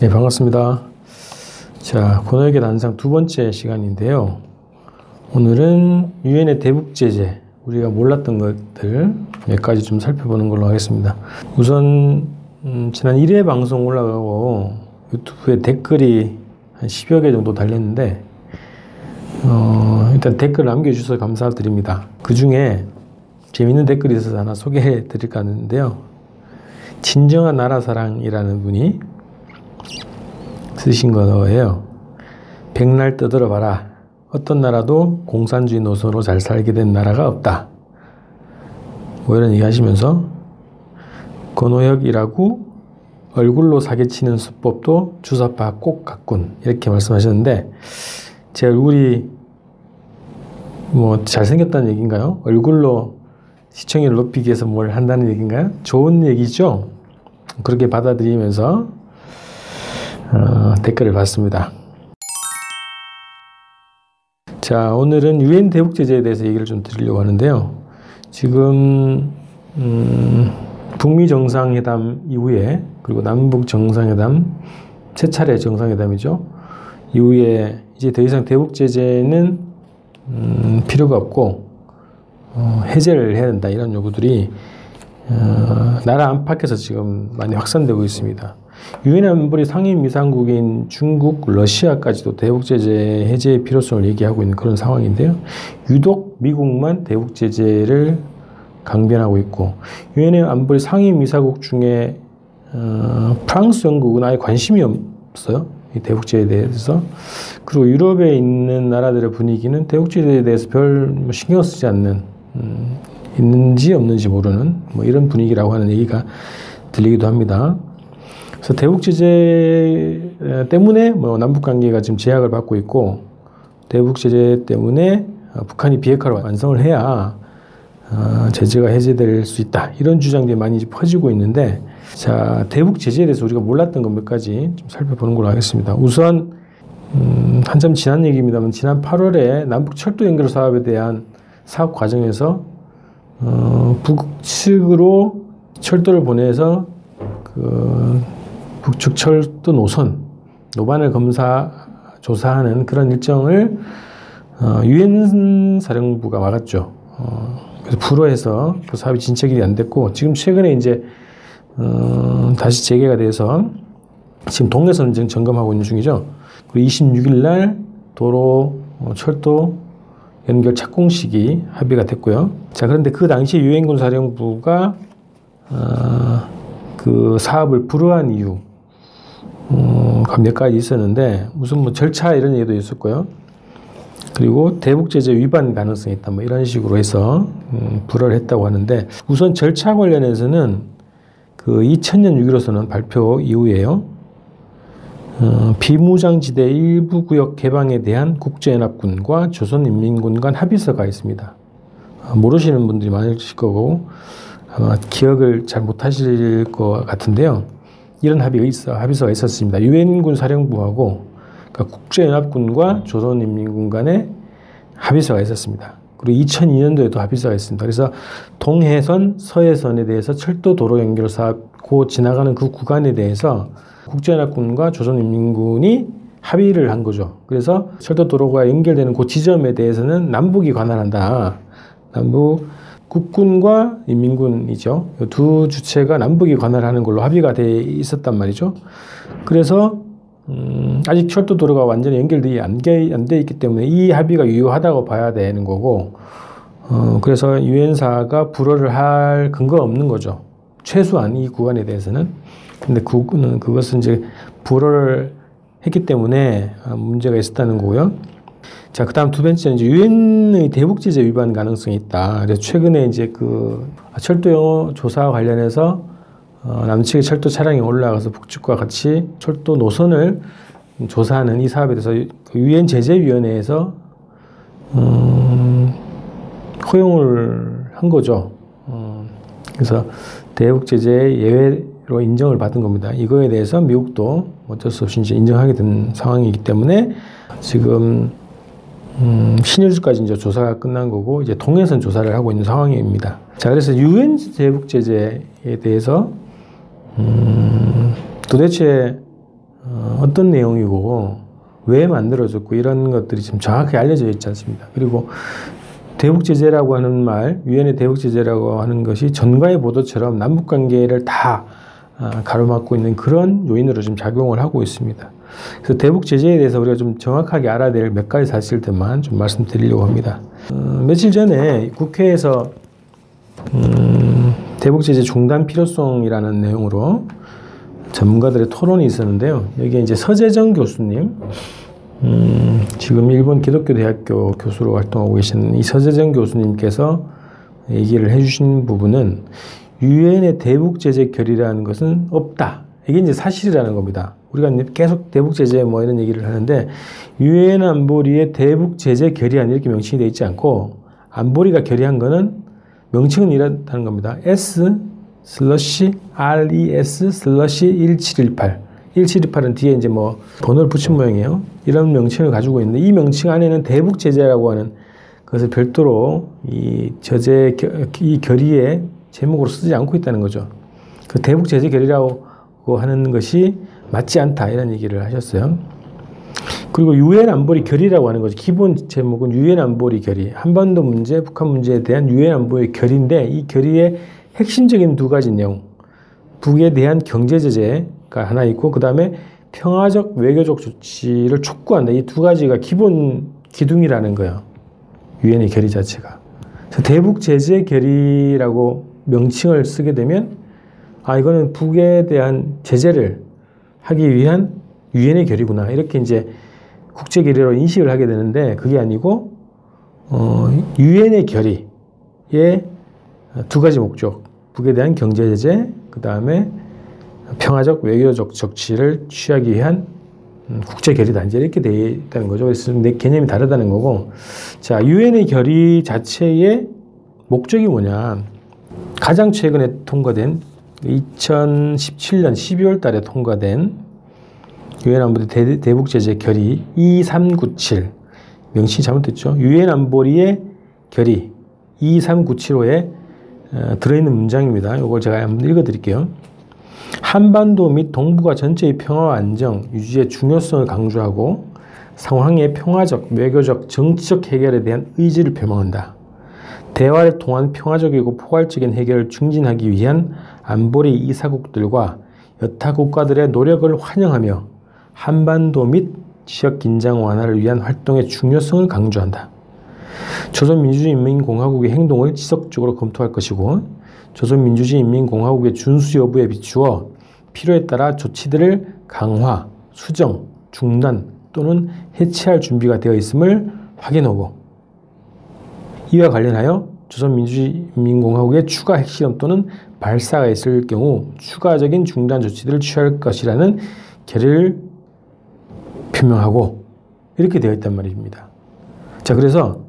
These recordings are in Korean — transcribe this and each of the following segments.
네, 반갑습니다. 자, 권역의 단상 두 번째 시간인데요. 오늘은 유엔의 대북 제재, 우리가 몰랐던 것들 몇 가지 좀 살펴보는 걸로 하겠습니다. 우선 음, 지난 1회 방송 올라가고 유튜브에 댓글이 한 10여 개 정도 달렸는데 어, 일단 댓글 남겨주셔서 감사드립니다. 그 중에 재밌는 댓글이 있어서 하나 소개해 드릴까 하는데요. 진정한 나라 사랑이라는 분이 쓰신 거예요. 백날 떠들어 봐라. 어떤 나라도 공산주의 노선으로 잘 살게 된 나라가 없다. 뭐 이런 얘기 하시면서 권호혁이라고 얼굴로 사기치는 수법도 주사파 꼭 갔군. 이렇게 말씀하셨는데 제 얼굴이 뭐 잘생겼다는 얘기인가요? 얼굴로 시청률을 높이기 위해서 뭘 한다는 얘기인가요? 좋은 얘기죠? 그렇게 받아들이면서 어, 댓글을 봤습니다. 자, 오늘은 유엔 대북 제재에 대해서 얘기를 좀 드리려고 하는데요. 지금 음, 북미 정상회담 이후에 그리고 남북 정상회담 세 차례 정상회담이죠. 이후에 이제 더 이상 대북 제재는 음, 필요가 없고 어, 해제를 해야 된다 이런 요구들이 어, 나라 안팎에서 지금 많이 확산되고 있습니다. 유엔 안보리 상임이사국인 중국, 러시아까지도 대북 제재 해제의 필요성을 얘기하고 있는 그런 상황인데요. 유독 미국만 대북 제재를 강변하고 있고 유엔의 안보리 상임이사국 중에 어, 프랑스, 영국은 아예 관심이 없어요. 이 대북 제재에 대해서 그리고 유럽에 있는 나라들의 분위기는 대북 제재에 대해서 별 뭐 신경 쓰지 않는 음, 있는지 없는지 모르는 뭐 이런 분위기라고 하는 얘기가 들리기도 합니다. 그래서 대북 제재 때문에 뭐 남북 관계가 지금 제약을 받고 있고 대북 제재 때문에 북한이 비핵화를 완성을 해야 어, 제재가 해제될 수 있다 이런 주장들이 많이 퍼지고 있는데 자 대북 제재에 대해서 우리가 몰랐던 것 몇 가지 좀 살펴보는 걸로 하겠습니다. 우선 음, 한참 지난 얘기입니다만 지난 8월에 남북 철도 연결 사업에 대한 사업 과정에서 어, 북측으로 철도를 보내서 그 북측 철도 노선 노반을 검사 조사하는 그런 일정을 어, 유엔 사령부가 막았죠. 어, 그래서 불허해서 그 사업이 진척이 안 됐고 지금 최근에 이제 어, 다시 재개가 돼서 지금 동해선 점검하고 있는 중이죠. 그리고 26일 날 도로 어, 철도 연결 착공식이 합의가 됐고요. 자, 그런데 그 당시 유엔군 사령부가 어, 그 사업을 불허한 이유 어, 몇 가지 있었는데 무슨 뭐 절차 이런 얘기도 있었고요. 그리고 대북 제재 위반 가능성이 있다 뭐 이런 식으로 해서 음, 불허를 했다고 하는데 우선 절차 관련해서는 그 2000년 6.15선언 발표 이후에요. 어, 비무장지대 일부 구역 개방에 대한 국제연합군과 조선인민군 간 합의서가 있습니다. 어, 모르시는 분들이 많으실 거고 아마 기억을 잘 못하실 것 같은데요. 이런 합의가 있어 합의서가 있었습니다. 유엔군 사령부하고 그러니까 국제연합군과 조선인민군 간의 합의서가 있었습니다. 그리고 2002년도에도 합의서가 있습니다. 그래서 동해선, 서해선에 대해서 철도 도로 연결 사업, 고 지나가는 그 구간에 대해서 국제연합군과 조선인민군이 합의를 한 거죠. 그래서 철도 도로가 연결되는 그 지점에 대해서는 남북이 관할한다. 남북 국군과 인민군이죠. 두 주체가 남북이 관할하는 걸로 합의가 돼 있었단 말이죠. 그래서 음, 아직 철도 도로가 완전히 연결되지 안돼 있기 때문에 이 합의가 유효하다고 봐야 되는 거고, 어, 그래서 유엔사가 불허를 할 근거가 없는 거죠. 최소한 이 구간에 대해서는. 근데 그거는 그것은 이제 불허를 했기 때문에 아, 문제가 있었다는 거고요. 자, 그 다음 두 번째는 이제 유엔의 대북 제재 위반 가능성이 있다. 그래서 최근에 이제 그 철도 영어 조사와 관련해서 어, 남측의 철도 차량이 올라가서 북측과 같이 철도 노선을 조사하는 이 사업에 대해서 그 유엔 제재위원회에서 음, 허용을 한 거죠. 어, 그래서 대북 제재 예외 로 인정을 받은 겁니다. 이거에 대해서 미국도 어쩔 수 없이 이제 인정하게 된 상황이기 때문에 지금 음, 신일주까지 이제 조사가 끝난 거고 이제 동해선 조사를 하고 있는 상황입니다. 자, 그래서 유엔 대북 제재에 대해서 음, 도대체 어, 어떤 내용이고 왜 만들어졌고 이런 것들이 지금 정확히 알려져 있지 않습니다. 그리고 대북 제재라고 하는 말, 유엔의 대북 제재라고 하는 것이 전과의 보도처럼 남북 관계를 다 아, 가로막고 있는 그런 요인으로 지금 작용을 하고 있습니다. 그래서 대북 제재에 대해서 우리가 좀 정확하게 알아야 될 몇 가지 사실들만 좀 말씀드리려고 합니다. 어, 며칠 전에 국회에서 음, 대북 제재 중단 필요성이라는 내용으로 전문가들의 토론이 있었는데요. 여기에 이제 서재정 교수님, 음, 지금 일본 기독교 대학교 교수로 활동하고 계시는 이 서재정 교수님께서 얘기를 해주신 부분은 유엔의 대북 제재 결의라는 것은 없다. 이게 이제 사실이라는 겁니다. 우리가 계속 대북 제재 뭐 이런 얘기를 하는데 유엔 안보리의 대북 제재 결의안 이렇게 명칭이 되어 있지 않고 안보리가 결의한 거는 명칭은 이렇다는 겁니다. S 슬러시 RES 슬러시 1718 1718은 뒤에 이제 뭐 번호를 붙인 모양이에요. 이런 명칭을 가지고 있는데 이 명칭 안에는 대북 제재라고 하는 것을 별도로 이 저제 이 결의의 제목으로 쓰지 않고 있다는 거죠. 그 대북 제재 결의라고 하는 것이 맞지 않다 이런 얘기를 하셨어요. 그리고 유엔 안보리 결의라고 하는 거죠. 기본 제목은 유엔 안보리 결의. 한반도 문제, 북한 문제에 대한 유엔 안보리 결의인데 이 결의의 핵심적인 두 가지 내용. 북에 대한 경제 제재가 하나 있고 그다음에 평화적 외교적 조치를 촉구한다. 이 두 가지가 기본 기둥이라는 거예요. 유엔의 결의 자체가. 대북 제재 결의라고 명칭을 쓰게 되면 아 이거는 북에 대한 제재를 하기 위한 유엔의 결의구나. 이렇게 이제 국제 결의로 인식을 하게 되는데 그게 아니고 어 유엔의 결의의 두 가지 목적. 북에 대한 경제 제재, 그 다음에 평화적 외교적 적치를 취하기 위한 음, 국제 결의다. 이제 이렇게 되어 있다는 거죠. 그래서 내 개념이 다르다는 거고. 자, 유엔의 결의 자체의 목적이 뭐냐. 가장 최근에 통과된 2017년 12월 달에 통과된 유엔 안보리 대북 제재 결의 2397 명칭이 잘못됐죠. 유엔 안보리의 결의 23975에 어, 들어있는 문장입니다. 이걸 제가 한번 읽어드릴게요. 한반도 및 동북아 전체의 평화와 안정 유지의 중요성을 강조하고 상황의 평화적, 외교적, 정치적 해결에 대한 의지를 표명한다. 대화를 통한 평화적이고 포괄적인 해결을 증진하기 위한 안보리 이사국들과 여타 국가들의 노력을 환영하며 한반도 및 지역 긴장 완화를 위한 활동의 중요성을 강조한다. 조선민주주의인민공화국의 행동을 지속적으로 검토할 것이고 조선민주주의인민공화국의 준수 여부에 비추어 필요에 따라 조치들을 강화, 수정, 중단 또는 해체할 준비가 되어 있음을 확인하고 이와 관련하여 조선민주주의인민공화국의 추가 핵실험 또는 발사가 있을 경우 추가적인 중단 조치들을 취할 것이라는 결의를 표명하고 이렇게 되어 있단 말입니다. 자, 그래서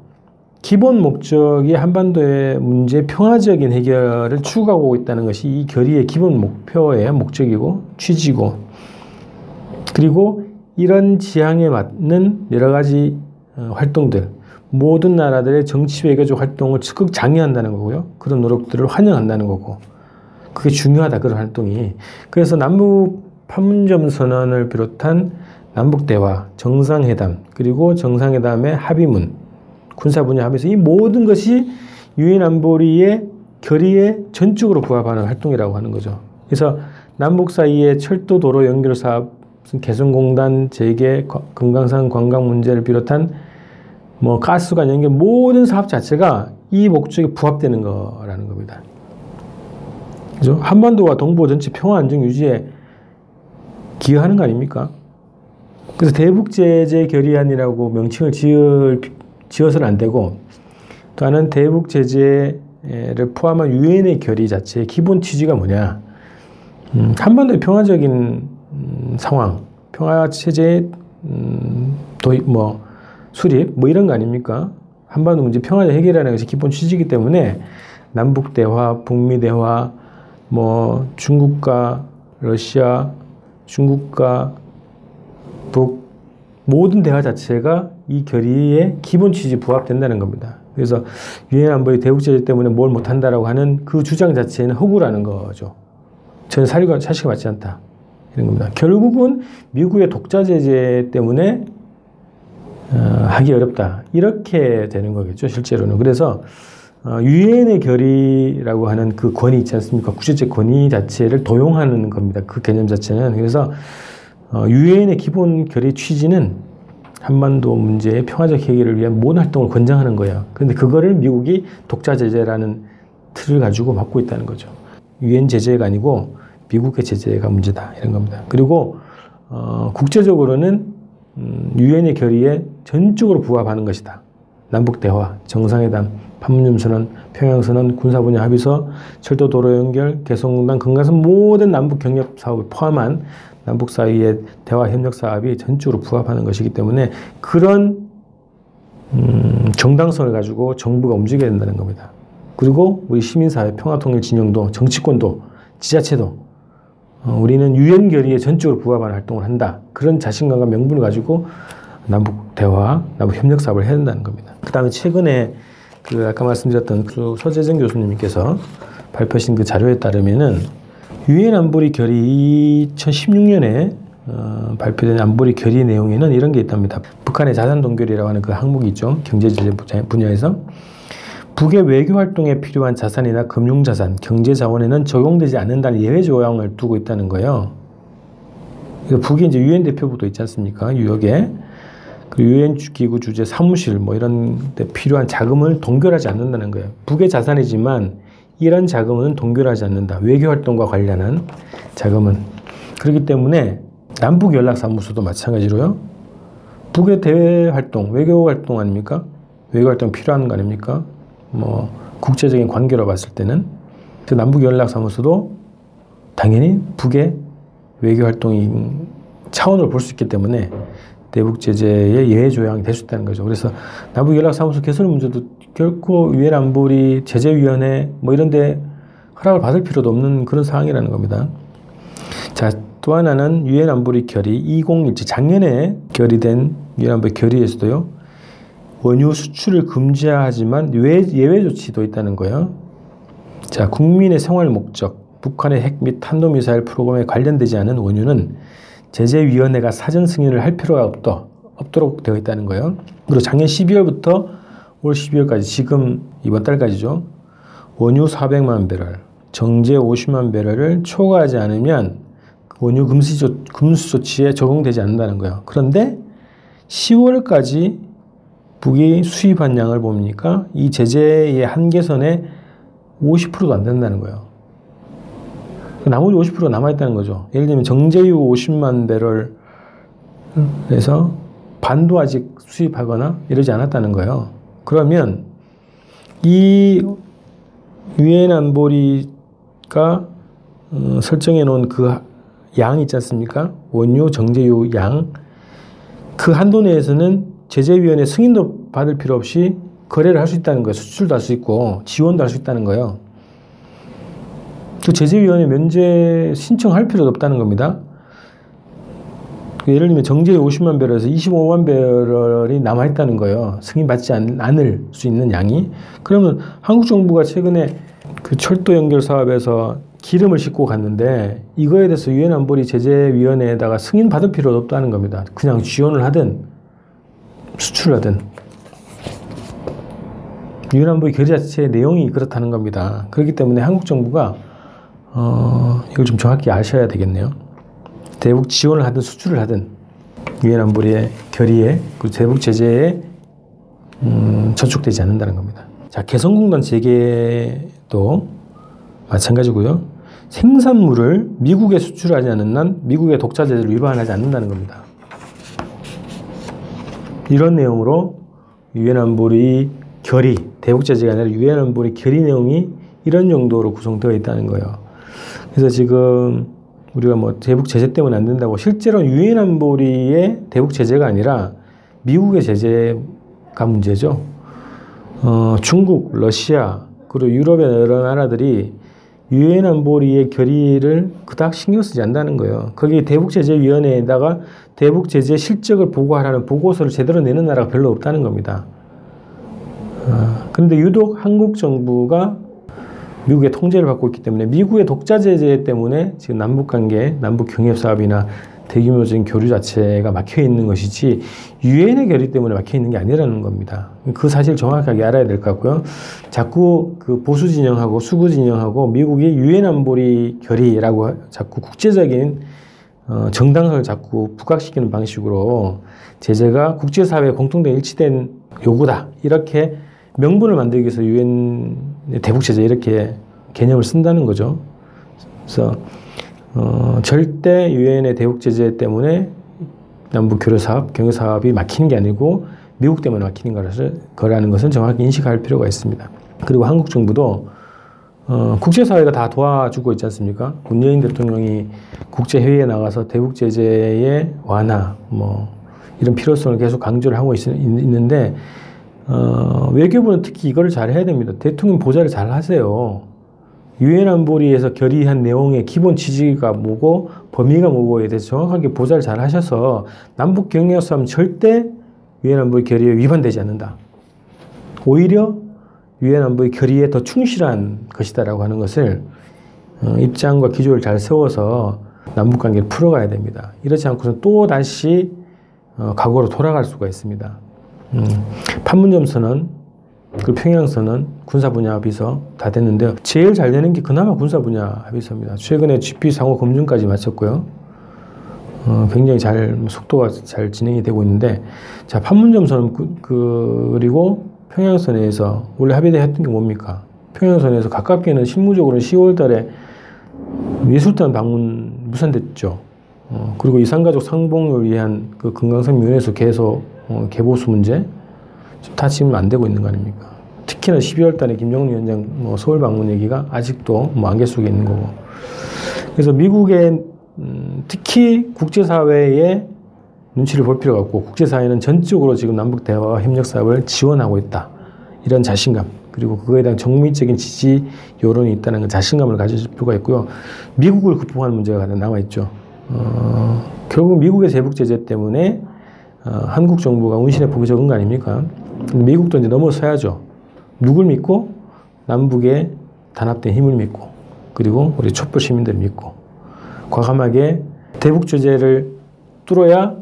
기본 목적이 한반도의 문제 평화적인 해결을 추구하고 있다는 것이 이 결의의 기본 목표의 목적이고 취지고 그리고 이런 지향에 맞는 여러 가지 어, 활동들 모든 나라들의 정치 외교적 활동을 적극 장려한다는 거고요. 그런 노력들을 환영한다는 거고 그게 중요하다 그런 활동이 그래서 남북 판문점 선언을 비롯한 남북 대화, 정상회담 그리고 정상회담의 합의문 군사 분야 하면서 이 모든 것이 유엔 안보리의 결의에 전적으로 부합하는 활동이라고 하는 거죠. 그래서 남북 사이의 철도 도로 연결 사업, 개성공단 재개, 금강산 관광 문제를 비롯한 뭐 가스관 연결 모든 사업 자체가 이 목적에 부합되는 거라는 겁니다. 그죠? 한반도와 동북 전체 평화 안정 유지에 기여하는 거 아닙니까? 그래서 대북 제재 결의안이라고 명칭을 지을 지어서는 안 되고 또 하나는 대북 제재를 포함한 유엔의 결의 자체의 기본 취지가 뭐냐. 음, 한반도의 평화적인 음, 상황, 평화 체제의 음, 도입, 뭐 수립, 뭐 이런 거 아닙니까? 한반도 문제 평화적 해결하는 것이 기본 취지이기 때문에 남북 대화, 북미 대화, 뭐 중국과 러시아, 중국과 북 모든 대화 자체가 이 결의의 기본 취지 부합된다는 겁니다. 그래서 유엔 안보의 대북 제재 때문에 뭘 못한다라고 하는 그 주장 자체는 허구라는 거죠. 저는 사실과 사실과 맞지 않다. 이런 겁니다. 결국은 미국의 독자 제재 때문에 어, 하기 어렵다. 이렇게 되는 거겠죠, 실제로는. 그래서 어, 유엔의 결의라고 하는 그 권위 있지 않습니까? 국제적 권위 자체를 도용하는 겁니다. 그 개념 자체는. 그래서 어, 유엔의 기본 결의 취지는 한반도 문제의 평화적 해결을 위한 모든 활동을 권장하는 거예요. 그런데 그거를 미국이 독자 제재라는 틀을 가지고 받고 있다는 거죠. 유엔 제재가 아니고 미국의 제재가 문제다 이런 겁니다. 그리고 어, 국제적으로는 음, 유엔의 결의에 전적으로 부합하는 것이다. 남북 대화, 정상회담, 판문점 선언, 평양 선언, 군사 분야 합의서, 철도 도로 연결, 개성공단, 금강산 모든 남북 경협 사업을 포함한 남북 사이의 대화 협력 사업이 전적으로 부합하는 것이기 때문에 그런 음, 정당성을 가지고 정부가 움직여야 된다는 겁니다. 그리고 우리 시민사회 평화통일 진영도 정치권도 지자체도 어, 우리는 유엔 결의에 전적으로 부합하는 활동을 한다. 그런 자신감과 명분을 가지고 남북 대화, 남북 협력 사업을 해야 된다는 겁니다. 그 다음에 최근에 그 아까 말씀드렸던 그 서재정 교수님께서 발표하신 그 자료에 따르면은 유엔 안보리 결의 2016년에 어, 발표된 안보리 결의 내용에는 이런 게 있답니다. 북한의 자산 동결이라고 하는 그 항목이 있죠. 경제제재 분야에서 북의 외교 활동에 필요한 자산이나 금융 자산, 경제 자원에는 적용되지 않는다는 예외 조항을 두고 있다는 거예요. 북이 이제 유엔 대표부도 있지 않습니까? 뉴욕에. 그 유엔 기구 주재 사무실 뭐 이런 데 필요한 자금을 동결하지 않는다는 거예요. 북의 자산이지만 이런 자금은 동결하지 않는다. 외교 활동과 관련한 자금은 그렇기 때문에 남북 연락 사무소도 마찬가지로요. 북의 대외 활동, 외교 활동 아닙니까? 외교 활동 필요한 거 아닙니까? 뭐 국제적인 관계로 봤을 때는 그 남북 연락 사무소도 당연히 북의 외교 활동이 차원을 볼수 있기 때문에 대북 제재의 예외 조항이 될 수 있다는 거죠. 그래서 남북 연락 사무소 개설 문제도 결코 유엔 안보리 제재위원회 뭐 이런데 허락을 받을 필요도 없는 그런 상황이라는 겁니다. 자, 또 하나는 유엔 안보리 결의 2017 작년에 결의된 유엔 안보리 결의에서도요. 원유 수출을 금지하지만 예외 조치도 있다는 거예요. 자, 국민의 생활 목적, 북한의 핵 및 탄도미사일 프로그램에 관련되지 않은 원유는 제재위원회가 사전 승인을 할 필요가 없더, 없도록 되어 있다는 거예요. 그리고 작년 12월부터 올 12월까지 지금 이번 달까지죠. 원유 400만 배럴, 정제 50만 배럴을 초과하지 않으면 원유 금수, 조, 금수 조치에 적용되지 않는다는 거예요. 그런데 10월까지 북이 수입한 양을 보니까 이 제재의 한계선에 50%도 안 된다는 거예요. 나머지 50%가 남아있다는 거죠. 예를 들면 정제유 50만 배럴 에서 반도 아직 수입하거나 이러지 않았다는 거예요. 그러면 이 유엔 안보리가 어, 설정해 놓은 그 양 있지 않습니까? 원유, 정제유 양. 그 한도 내에서는 제재위원회 승인도 받을 필요 없이 거래를 할 수 있다는 거예요. 수출도 할 수 있고 지원도 할 수 있다는 거예요. 그 제재위원회 면제 신청할 필요도 없다는 겁니다. 그 예를 들면 정제 50만 배럴에서 25만 배럴이 남아있다는 거예요. 승인받지 않을 수 있는 양이. 그러면 한국 정부가 최근에 그 철도 연결 사업에서 기름을 싣고 갔는데 이거에 대해서 유엔 안보리 제재위원회에다가 승인 받을 필요도 없다는 겁니다. 그냥 지원을 하든 수출을 하든. 유엔 안보리 결의 자체의 내용이 그렇다는 겁니다. 그렇기 때문에 한국 정부가 어, 이걸 좀 정확히 아셔야 되겠네요. 대북 지원을 하든 수출을 하든 유엔 안보리의 결의에 그 대북 제재에 음, 저촉되지 않는다는 겁니다. 자 개성공단 재개도 마찬가지고요. 생산물을 미국에 수출하지 않는 한 미국의 독자 제재를 위반하지 않는다는 겁니다. 이런 내용으로 유엔 안보리 결의 대북 제재가 아니라 유엔 안보리 결의 내용이 이런 정도로 구성되어 있다는 거예요. 그래서 지금 우리가 뭐 대북 제재 때문에 안 된다고 실제로 유엔 안보리의 대북 제재가 아니라 미국의 제재가 문제죠. 어, 중국, 러시아 그리고 유럽의 여러 나라들이 유엔 안보리의 결의를 그닥 신경 쓰지 않는다는 거예요. 거기 대북 제재 위원회에다가 대북 제재 실적을 보고하라는 보고서를 제대로 내는 나라가 별로 없다는 겁니다. 어, 그런데 유독 한국 정부가 미국의 통제를 받고 있기 때문에 미국의 독자 제재 때문에 지금 남북 관계, 남북 경협 사업이나 대규모적인 교류 자체가 막혀 있는 것이지 유엔의 결의 때문에 막혀 있는 게 아니라는 겁니다. 그 사실 정확하게 알아야 될 것 같고요. 자꾸 그 보수 진영하고 수구 진영하고 미국이 유엔 안보리 결의라고 자꾸 국제적인 어, 정당성을 자꾸 부각시키는 방식으로 제재가 국제사회 공통된 일치된 요구다 이렇게 명분을 만들기 위해서 유엔 대북 제재 이렇게 개념을 쓴다는 거죠. 그래서 어, 절대 유엔의 대북 제재 때문에 남북 교류 사업, 경유 사업이 막히는 게 아니고 미국 때문에 막히는 거라는 것은 정확히 인식할 필요가 있습니다. 그리고 한국 정부도 어, 국제사회가 다 도와주고 있지 않습니까? 문재인 대통령이 국제회의에 나가서 대북 제재의 완화, 뭐, 이런 필요성을 계속 강조를 하고 있, 있는데, 어, 외교부는 특히 이거를 잘 해야 됩니다. 대통령 보좌를 잘 하세요. 유엔 안보리에서 결의한 내용의 기본 취지가 뭐고 범위가 뭐고에 대해서 정확하게 보좌를 잘 하셔서 남북 경협 싸움 절대 유엔 안보리 결의에 위반되지 않는다. 오히려 유엔 안보리 결의에 더 충실한 것이다라고 하는 것을 어, 입장과 기조를 잘 세워서 남북 관계를 풀어가야 됩니다. 이렇지 않고서 또 다시 어, 과거로 돌아갈 수가 있습니다. 음, 판문점 선언 그 평양선은 군사 분야 합의서 다 됐는데요. 제일 잘 되는 게 그나마 군사 분야 합의서입니다. 최근에 GP 상호 검증까지 마쳤고요. 어, 굉장히 잘 속도가 잘 진행이 되고 있는데 자 판문점 선 그, 그리고 평양선에서 원래 합의돼 했던 게 뭡니까? 평양선에서 가깝게는 실무적으로는 10월달에 예술단 방문 무산됐죠. 어, 그리고 이산가족 상봉을 위한 그 금강산 면에서 계속 어, 개보수 문제 다 지금 안 되고 있는 거 아닙니까? 특히나 12월 달에 김정은 위원장 뭐 서울 방문 얘기가 아직도 뭐 안개 속에 있는 거고. 그래서 미국의 음, 특히 국제사회의 눈치를 볼 필요가 없고 국제사회는 전적으로 지금 남북 대화와 협력 사업을 지원하고 있다. 이런 자신감 그리고 그거에 대한 정밀적인 지지 여론이 있다는 자신감을 가질 필요가 있고요. 미국을 극복하는 문제가 남아 있죠. 어, 결국 미국의 세북 제재 때문에 어, 한국 정부가 운신에 폭이 적은 거 아닙니까? 미국도 이제 넘어서야죠. 누굴 믿고 남북의 단합된 힘을 믿고 그리고 우리 촛불 시민들 믿고 과감하게 대북 제재를 뚫어야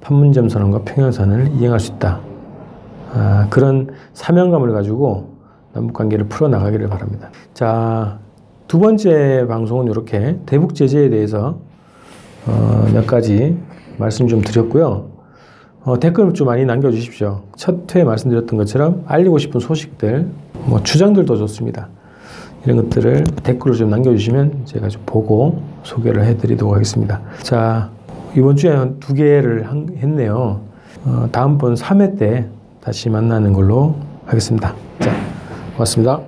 판문점 선언과 평양선을 이행할 수 있다. 아, 그런 사명감을 가지고 남북 관계를 풀어 나가기를 바랍니다. 자, 두 번째 방송은 이렇게 대북 제재에 대해서 어, 몇 가지 말씀 좀 드렸고요. 어, 댓글 좀 많이 남겨주십시오. 첫 회에 말씀드렸던 것처럼 알리고 싶은 소식들, 뭐 주장들도 좋습니다. 이런 것들을 댓글로 좀 남겨주시면 제가 좀 보고 소개를 해드리도록 하겠습니다. 자, 이번 주에 두 개를 한, 했네요. 어, 다음번 3회 때 다시 만나는 걸로 하겠습니다. 자, 고맙습니다.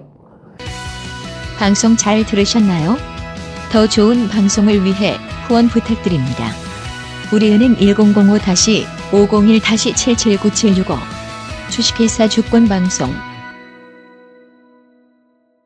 방송 잘 들으셨나요? 더 좋은 방송을 위해 후원 부탁드립니다. 우리은행 1005-501-779765 주식회사 주권방송